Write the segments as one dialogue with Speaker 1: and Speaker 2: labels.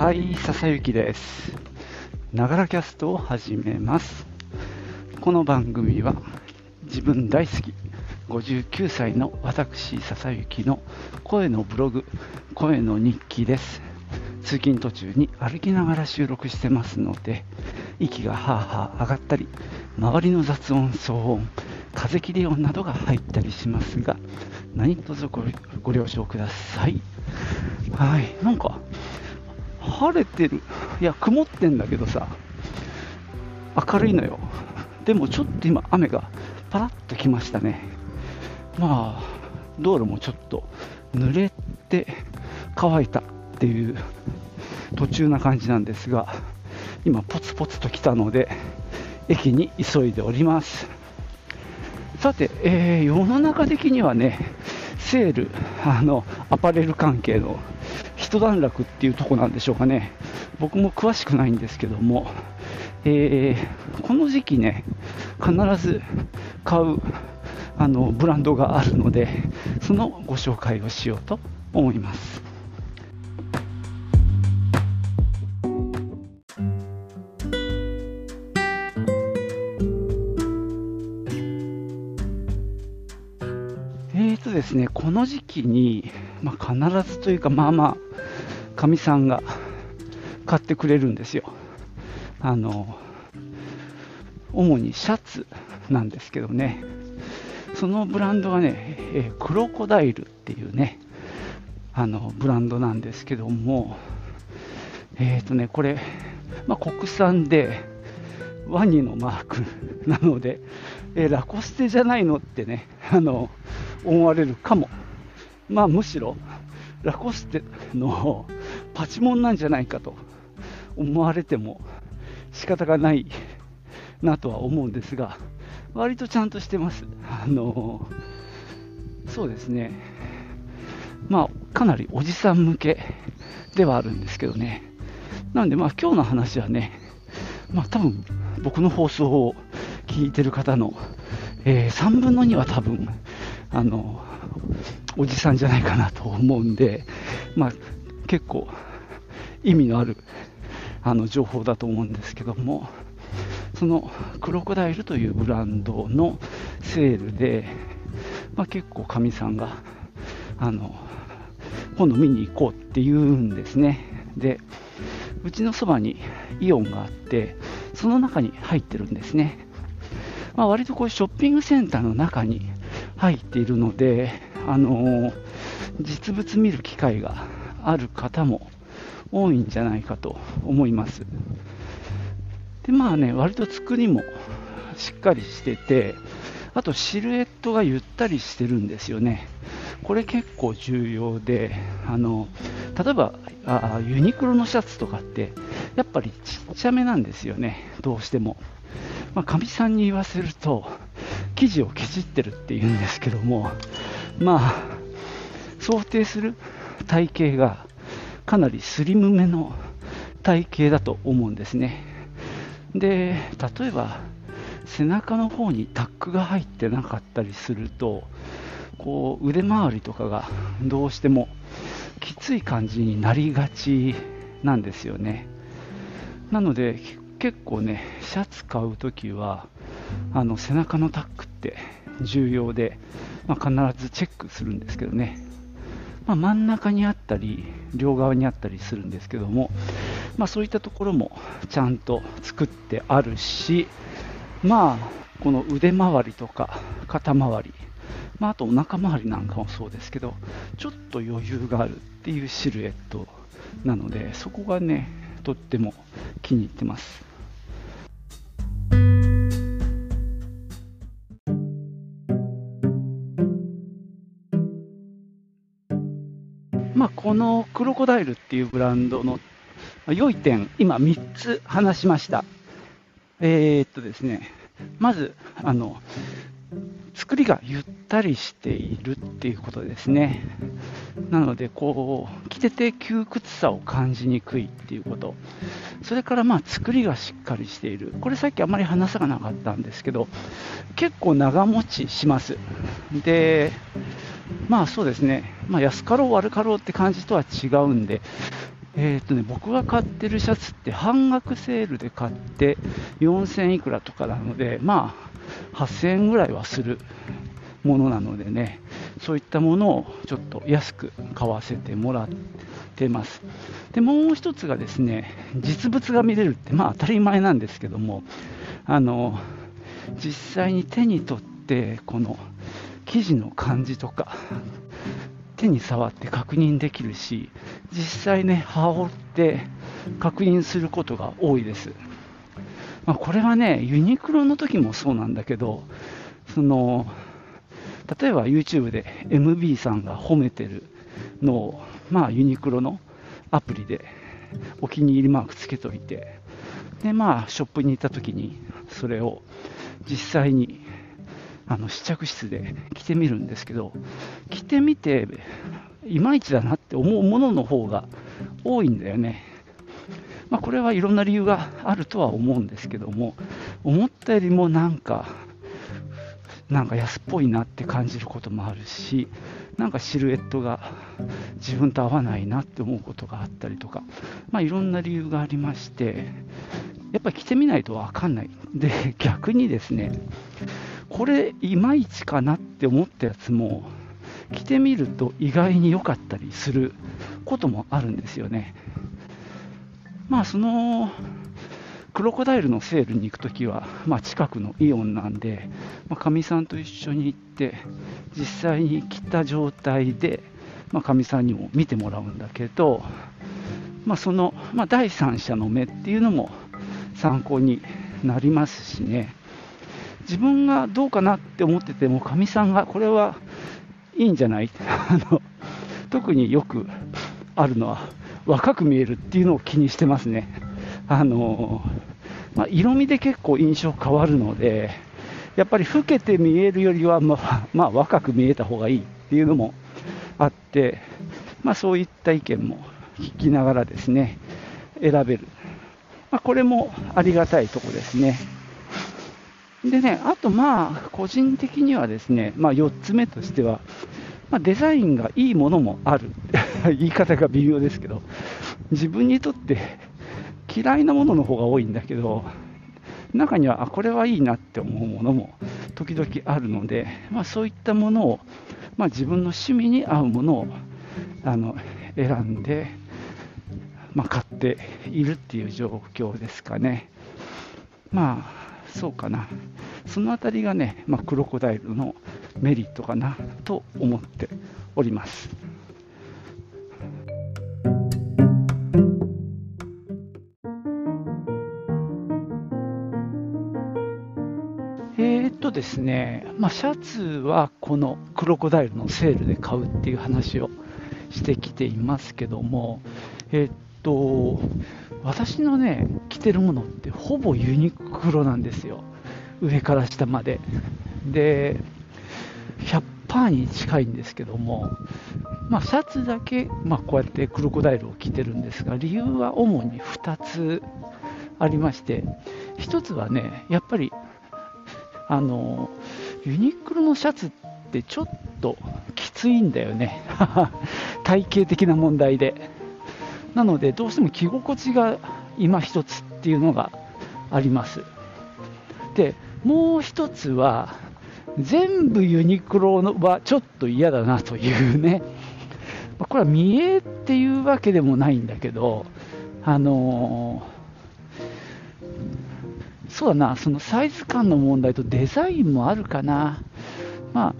Speaker 1: はい、笹雪です。ながらキャストを始めます。この番組は自分大好き59歳の私笹雪の声のブログ、声の日記です。通勤途中に歩きながら収録してますので、息がはあはあ上がったり、周りの雑音、騒音、風切り音などが入ったりしますが、何卒ごご了承ください。はい、なんか晴れてる、いや、曇ってんだけどさ、明るいのよ。でもちょっと今、雨がパラッときましたね。まあ、道路もちょっと濡れて乾いたっていう途中な感じなんですが、今、ポツポツと来たので、駅に急いでおります。さて、えー世の中的にはね、セール、あのアパレル関係の一段落っていうとこなんでしょうかね、僕も詳しくないんですけども、えーこの時期ね、必ず買うあのブランドがあるので、そのご紹介をしようと思います。えーとですね、この時期に、まあ、必ずというか、まあまあ、かみさんが買ってくれるんですよ。あの、主にシャツなんですけどね、そのブランドがね、えークロコダイルっていうね、あのブランドなんですけども、えーとね、これ、まあ、国産で、ワニのマークなので、えーラコステじゃないのってね、あの思われるかも、まあ、むしろラコステのパチモンなんじゃないかと思われても仕方がないなとは思うんですが、割とちゃんとしてます。あのそうですね、まあ、かなりおじさん向けではあるんですけどね。なんで、まあ、今日の話はね、まあ、多分僕の放送を聞いてる方の、えー3分の2は多分あのおじさんじゃないかなと思うんで、まあ、結構意味のあるあの情報だと思うんですけども、そのクロコダイルというブランドのセールで、まあ、結構かみさんがあの今度見に行こうって言うんですね。でうちのそばにイオンがあって、その中に入ってるんですね。まあ、割とこうショッピングセンターの中に入っているので、あの実物見る機会がある方も多いんじゃないかと思います。で、まあね、割と作りもしっかりしてて、あとシルエットがゆったりしてるんですよね。これ結構重要で、あの例えばあユニクロのシャツとかって、やっぱりちっちゃめなんですよね、どうしても。まあ、かみさんに言わせると、生地をケチってるって言うんですけども、まあ、想定する体型がかなりスリムめの体型だと思うんですね。で、例えば、背中の方にタックが入ってなかったりすると、こう腕周りとかがどうしてもきつい感じになりがちなんですよね。なので結構ね、シャツ買うときはあの背中のタックって重要で、まあ、必ずチェックするんですけどね、まあ、真ん中にあったり両側にあったりするんですけども、まあ、そういったところもちゃんと作ってあるし、まあ、この腕周りとか肩周り、まあ、あとお腹周りなんかもそうですけど、ちょっと余裕があるっていうシルエットなので、そこがね、とっても気に入ってます。まあ、このクロコダイルっていうブランドのま良い点、今3つ話しました。えーっとですね、まず、あの、作りがゆったりしているっていうことですね。なので、こう、着てて窮屈さを感じにくいっていうこと。それから、まあ、作りがしっかりしている。これさっきあまり話さなかったんですけど、結構長持ちします。で、まあそうですね、まあ、安かろう悪かろうって感じとは違うんで、えーとね、僕が買ってるシャツって半額セールで買って4000いくらとかなので、まあ、8000円ぐらいはするものなのでね、そういったものをちょっと安く買わせてもらってます。で、もう一つがですね、実物が見れるって、まあ当たり前なんですけども、あの、実際に手に取って、この生地の感じとか、手に触って確認できるし、実際ね、羽織って確認することが多いです。まあ、これはね、ユニクロの時もそうなんだけど、その、例えば YouTube で MB さんが褒めてるのを、まあユニクロのアプリでお気に入りマークつけといて、で、まあショップに行った時にそれを実際にあの試着室で着てみるんですけど、着てみて、いまいちだなって思うものの方が多いんだよね。まあ、これはいろんな理由があるとは思うんですけども、思ったよりもなんか、なんか安っぽいなって感じることもあるし、なんかシルエットが自分と合わないなって思うことがあったりとか、まあ、いろんな理由がありまして、やっぱり着てみないと分かんない。で、逆にですね、これいまいちかなって思ったやつも着てみると意外に良かったりすることもあるんですよね。まあそのクロコダイルのセールに行くときは、まあ、近くのイオンなんで、か、みさんと一緒に行って実際に着た状態でかみ、さんにも見てもらうんだけど、まあ、その、まあ、第三者の目っていうのも参考になりますしね自分がどうかなって思ってても、かみさんがこれはいいんじゃない？あの特によくあるのは、若く見えるっていうのを気にしてますね。あのまあ、色味で結構印象変わるので、やっぱり老けて見えるよりは、まあ、まあ、若く見えた方がいいっていうのもあって、まあ、そういった意見も聞きながらですね、選べる。まあ、これもありがたいとこですね。でね、あとまあ、個人的にはですね、まあ、4つ目としては、まあ、デザインがいいものもある。言い方が微妙ですけど、自分にとって嫌いなものの方が多いんだけど、中には、あ、これはいいなって思うものも時々あるので、まあ、そういったものを、まあ、自分の趣味に合うものをあの選んで、まあ、買っているっていう状況ですかね。まあそうかな。そのあたりがね、まあ、クロコダイルのメリットかなと思っております。えー、っとですね、まあ、シャツはこのクロコダイルのセールで買うっていう話をしてきていますけども、えー、っと、私のね、着てるものってほぼユニクロなんですよ。上から下まで。で、100%に近いんですけども、まあ、シャツだけ、まあ、こうやってクロコダイルを着てるんですが、理由は主に2つありまして、1つはね、やっぱり、あの、ユニクロのシャツってちょっときついんだよね。体型的な問題で。なので、どうしても着心地が今一つっていうのがあります。で、もう一つは、全部ユニクロのはちょっと嫌だなというね、これは見栄っていうわけでもないんだけど、あのー、そうだな、そのサイズ感の問題とデザインもあるかな。まあ、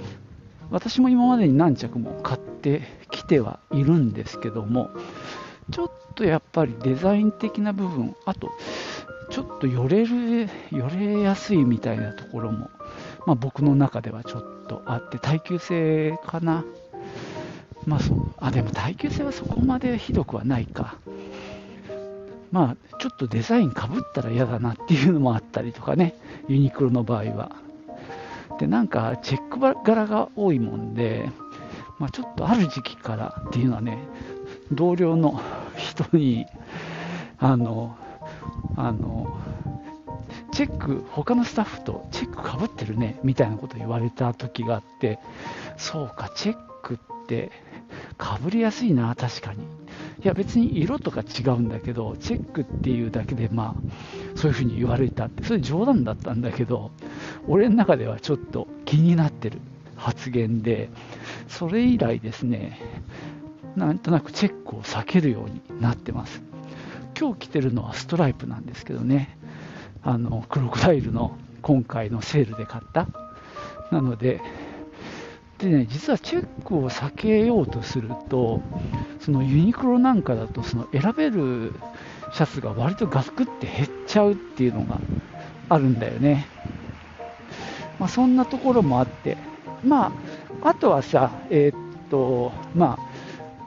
Speaker 1: 私も今までに何着も買ってきてはいるんですけども、ちょっとやっぱりデザイン的な部分、あと、ちょっとよれる、よれやすいみたいなところも、まあ、僕の中ではちょっとあって、耐久性かな。まあそう、あ、でも耐久性はそこまでひどくはないか。まあ、ちょっとデザインかぶったら嫌だなっていうのもあったりとかね、ユニクロの場合は。で、なんか、チェック柄が多いもんで、まあ、ちょっとある時期からっていうのはね、同僚の人に、あの、あの、チェック、他のスタッフとチェックかぶってるね、みたいなこと言われた時があって、そうか、チェックってかぶりやすいな、確かに。いや別に色とか違うんだけど、チェックっていうだけで、まあ、そういうふうに言われたって、それ冗談だったんだけど、俺の中ではちょっと気になってる発言で、それ以来ですね、なんとなくチェックを避けるようになってます。今日着てるのはストライプなんですけどね、あのクロコダイルの今回のセールで買った。なので、でね、実はチェックを避けようとすると、そのユニクロなんかだと、その選べるシャツが割とガクって減っちゃうっていうのがあるんだよね。まあ、そんなところもあって、まあ、あとはさ、えー、っと、まあ、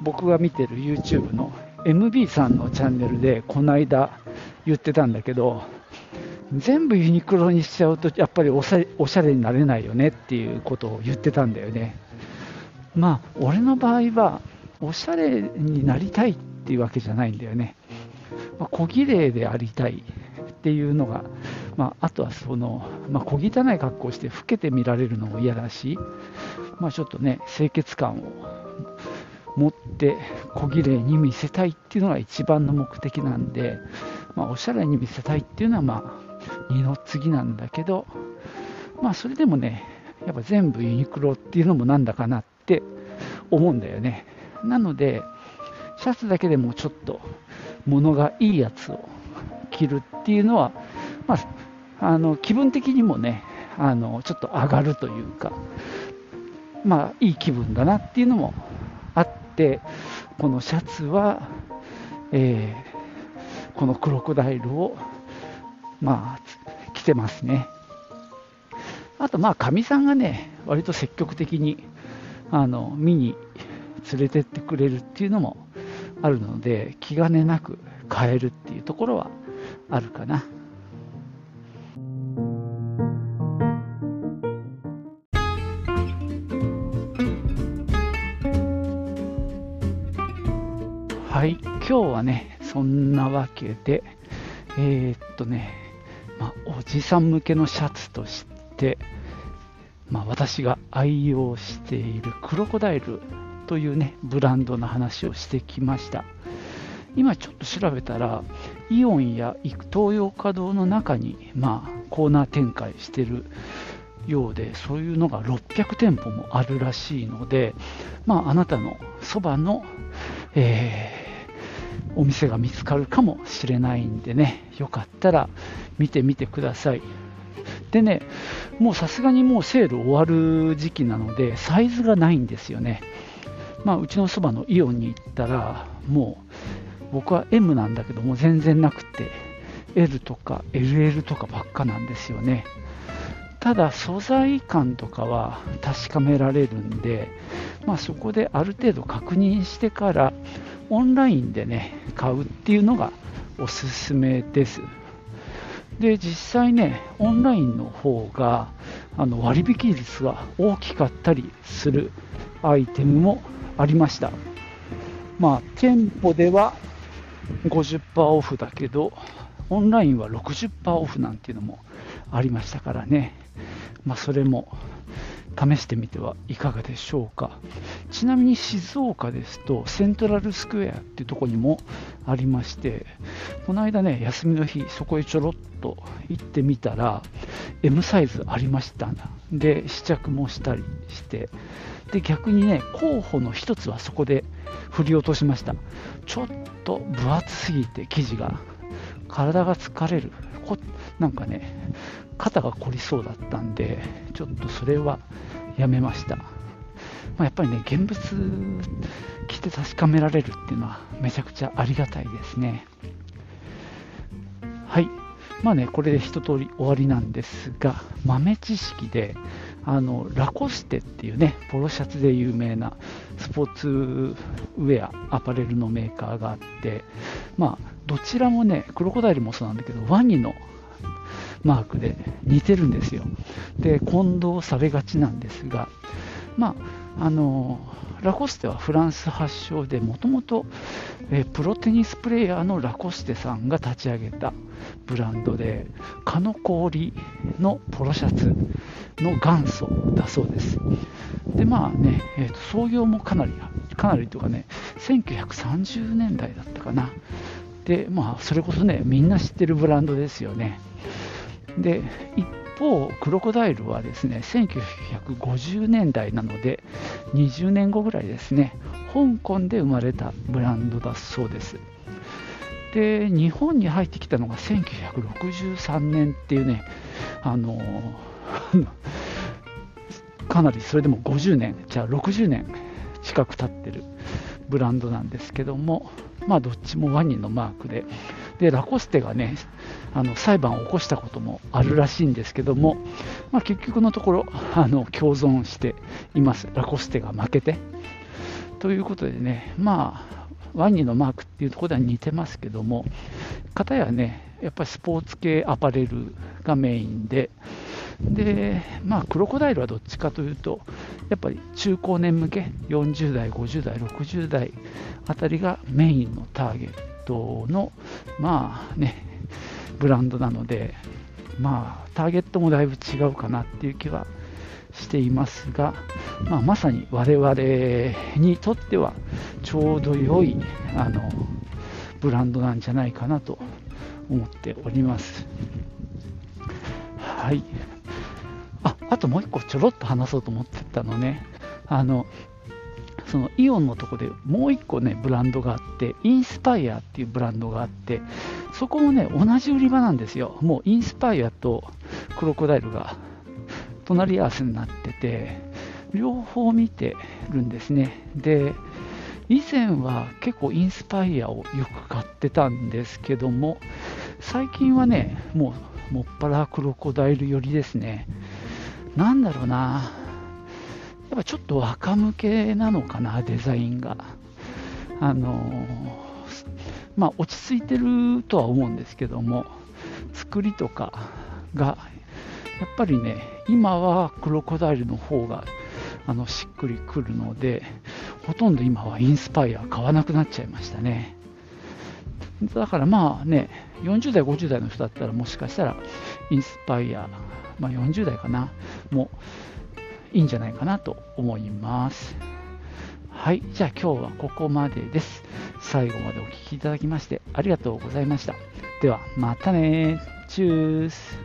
Speaker 1: 僕が見てる YouTube の MB さんのチャンネルで、この間言ってたんだけど、全部ユニクロにしちゃうと、やっぱりおしゃれになれないよねっていうことを言ってたんだよね。まあ、俺の場合は、おしゃれになりたいっていうわけじゃないんだよね。まあ、小綺麗でありたいっていうのが、まあ、あとはその、まあ、小汚い格好をして老けて見られるのも嫌だし、まあ、ちょっとね、清潔感を持って小綺麗に見せたいっていうのが一番の目的なんで、まあ、おしゃれに見せたいっていうのは、まあ、二の次なんだけど、まあそれでもね、やっぱ全部ユニクロっていうのもなんだかなって思うんだよね。なので、シャツだけでもちょっと物がいいやつを着るっていうのは、まあ、あの気分的にもね、あのちょっと上がるというか、まあいい気分だなっていうのもて、このシャツは、えー、このクロコダイルをまあ、来てますね。あと、まあ、かみさんがね、割と積極的にあの見に連れてってくれるっていうのもあるので、気兼ねなく買えるっていうところはあるかな。今日はね、そんなわけで、えー、っとね、まあ、おじさん向けのシャツとして、まあ、私が愛用しているクロコダイルというねブランドの話をしてきました。今ちょっと調べたらイオンやイトーヨーカドーの中に、まあ、コーナー展開してるようでそういうのが600店舗もあるらしいので、まあ、あなたのそばの、えーお店が見つかるかもしれないんでね、よかったら見てみてください。でね、もうさすがにもうセール終わる時期なので、サイズがないんですよね。まあ、うちのそばのイオンに行ったら、もう僕は M なんだけども全然なくて、L とか LL とかばっかなんですよね。ただ素材感とかは確かめられるんで、まあ、そこである程度確認してからオンラインでね買うっていうのがおすすめです。で実際ねオンラインの方があの割引率が大きかったりするアイテムもありました。まあ店舗では50%オフだけどオンラインは60%オフなんていうのもありましたからね。まあそれも試してみてはいかがでしょうか。ちなみに静岡ですとセントラルスクエアっていうとこにもありましてこの間ね休みの日そこへちょろっと行ってみたら M サイズありましたで試着もしたりして。で逆にね候補の1つはそこで振り落としました。ちょっと分厚すぎて生地が。体が疲れる。なんかね肩が凝りそうだったんでちょっとそれはやめました、まあ、やっぱりね現物着て確かめられるっていうのはめちゃくちゃありがたいですね。はい。まあねこれで一通り終わりなんですが豆知識であのラコステっていうねポロシャツで有名なスポーツウェアアパレルのメーカーがあってまあどちらもねクロコダイルもそうなんだけどワニのマークで似てるんですよ。で、混同されがちなんですが、まあ、あのラコステはフランス発祥でもともとプロテニスプレーヤーのラコステさんが立ち上げたブランドで蚊の氷のポロシャツの元祖だそうですでまあね、えーと創業もかなりかなりとかね1930年代だったかな。で、まあ、それこそね、みんな知ってるブランドですよね。で、一方、クロコダイルはですね、1950年代なので、20年後ぐらいですね、香港で生まれたブランドだそうです。で、日本に入ってきたのが1963年っていうね、あの かなりそれでも50年、じゃあ60年近く経ってるブランドなんですけども、まあ、どっちもワニのマークで、でラコステがね、あの裁判を起こしたこともあるらしいんですけども、まあ、結局のところあの共存しています、ラコステが負けて。ということでね、まあ、ワニのマークっていうところでは似てますけども、かやね、やっぱりスポーツ系アパレルがメインで、で、まあ、クロコダイルはどっちかというと、やっぱり中高年向け、40代、50代、60代あたりがメインのターゲットの、まあね、ブランドなので、まあ、ターゲットもだいぶ違うかなっていう気はしていますが、まあ、まさに我々にとってはちょうど良いあのブランドなんじゃないかなと思っております。はい。あ、ともう一個ちょろっと話そうと思ってたのね。あの、そのイオンのとこでもう一個ね、ブランドがあって、インスパイアっていうブランドがあって、そこもね、同じ売り場なんですよ。もうインスパイアとクロコダイルが隣り合わせになってて、両方見てるんですね。で、以前は結構インスパイアをよく買ってたんですけども、最近はね、もうもっぱらクロコダイル寄りですね。なんだろうな、やっぱちょっと若向けなのかな、デザインが。あのまあ、落ち着いてるとは思うんですけども、作りとかがやっぱりね、今はクロコダイルの方があのしっくりくるので、ほとんど今はインスパイア買わなくなっちゃいましたね。だからまあね、40代、50代の人だったらもしかしたらインスパイア、まあ、40代かな、もいいんじゃないかなと思います。はい、じゃあ今日はここまでです。最後までお聴きいただきましてありがとうございました。ではまたねチュース